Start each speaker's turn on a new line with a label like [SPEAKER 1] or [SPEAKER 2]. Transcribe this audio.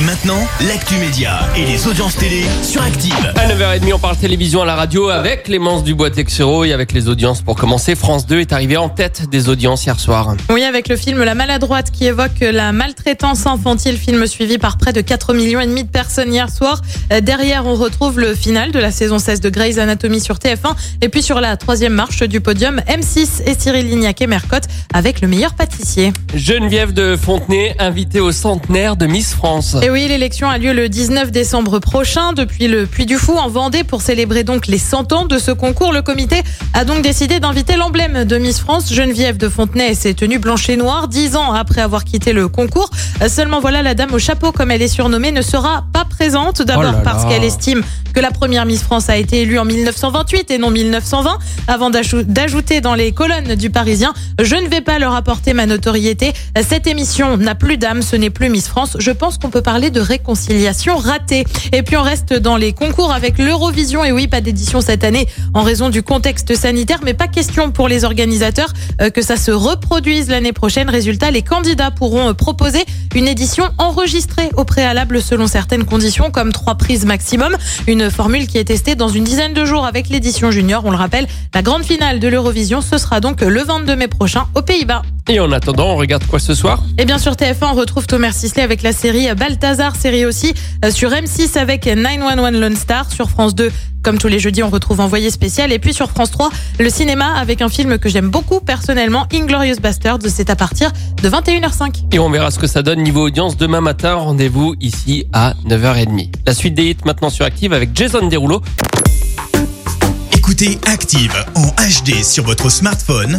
[SPEAKER 1] Et maintenant, l'actu média et les audiences télé sur Active.
[SPEAKER 2] À 9h30, on parle télévision à la radio avec Clémence Dubois-Texero et avec les audiences. Pour commencer, France 2 est arrivé en tête des audiences hier soir.
[SPEAKER 3] Oui, avec le film La Maladroite qui évoque la maltraitance infantile, film suivi par près de 4 millions et demi de personnes hier soir. Euh, Derrière, on retrouve le final de la saison 16 de Grey's Anatomy sur TF1 et puis sur la troisième marche du podium, M6 et Cyril Lignac et Mercotte avec le meilleur pâtissier.
[SPEAKER 2] Geneviève de Fontenay, invitée au centenaire de Miss France.
[SPEAKER 3] Et oui, l'élection a lieu le 19 décembre prochain depuis le Puy du Fou en Vendée pour célébrer donc les 100 ans de ce concours. Le comité a donc décidé d'inviter l'emblème de Miss France, Geneviève de Fontenay, et ses tenues blanches et noires, dix ans après avoir quitté le concours. Seulement voilà, la dame au chapeau, comme elle est surnommée, ne sera pas présente. D'abord
[SPEAKER 2] Oh là
[SPEAKER 3] parce qu'elle estime que la première Miss France a été élue en 1928 et non 1920, avant d'ajou- d'ajouter dans les colonnes du Parisien, je ne vais pas leur apporter ma notoriété. Cette émission n'a plus d'âme, ce n'est plus Miss France. Je pense qu'on peut parler de réconciliation ratée. Et puis on reste dans les concours avec l'Eurovision. Et oui, pas d'édition cette année en raison du contexte sanitaire, mais pas question pour les organisateurs euh, que ça se reproduise l'année prochaine. Résultat, les candidats pourront euh, proposer une édition enregistrée au préalable selon certaines conditions, comme trois prises maximum. Une formule qui est testée dans une dizaine de jours avec l'édition junior. On le rappelle, la grande finale de l'Eurovision, ce sera donc le 22 mai prochain aux Pays-Bas.
[SPEAKER 2] Et en attendant, on regarde quoi ce soir?
[SPEAKER 3] Et bien sur TF1, on retrouve Thomas Sisley avec la série Balthazar, série aussi euh, sur M6 avec 911 Lone Star, sur France 2. Comme tous les jeudis, on retrouve Envoyé spécial. Et puis sur France 3, le cinéma avec un film que j'aime beaucoup personnellement, Inglorious Bastards. C'est à partir de 21h05.
[SPEAKER 2] Et on verra ce que ça donne niveau audience demain matin. Rendez-vous ici à 9h30. La suite des hits maintenant sur Active avec Jason Derulo.
[SPEAKER 1] Écoutez Active en HD sur votre smartphone,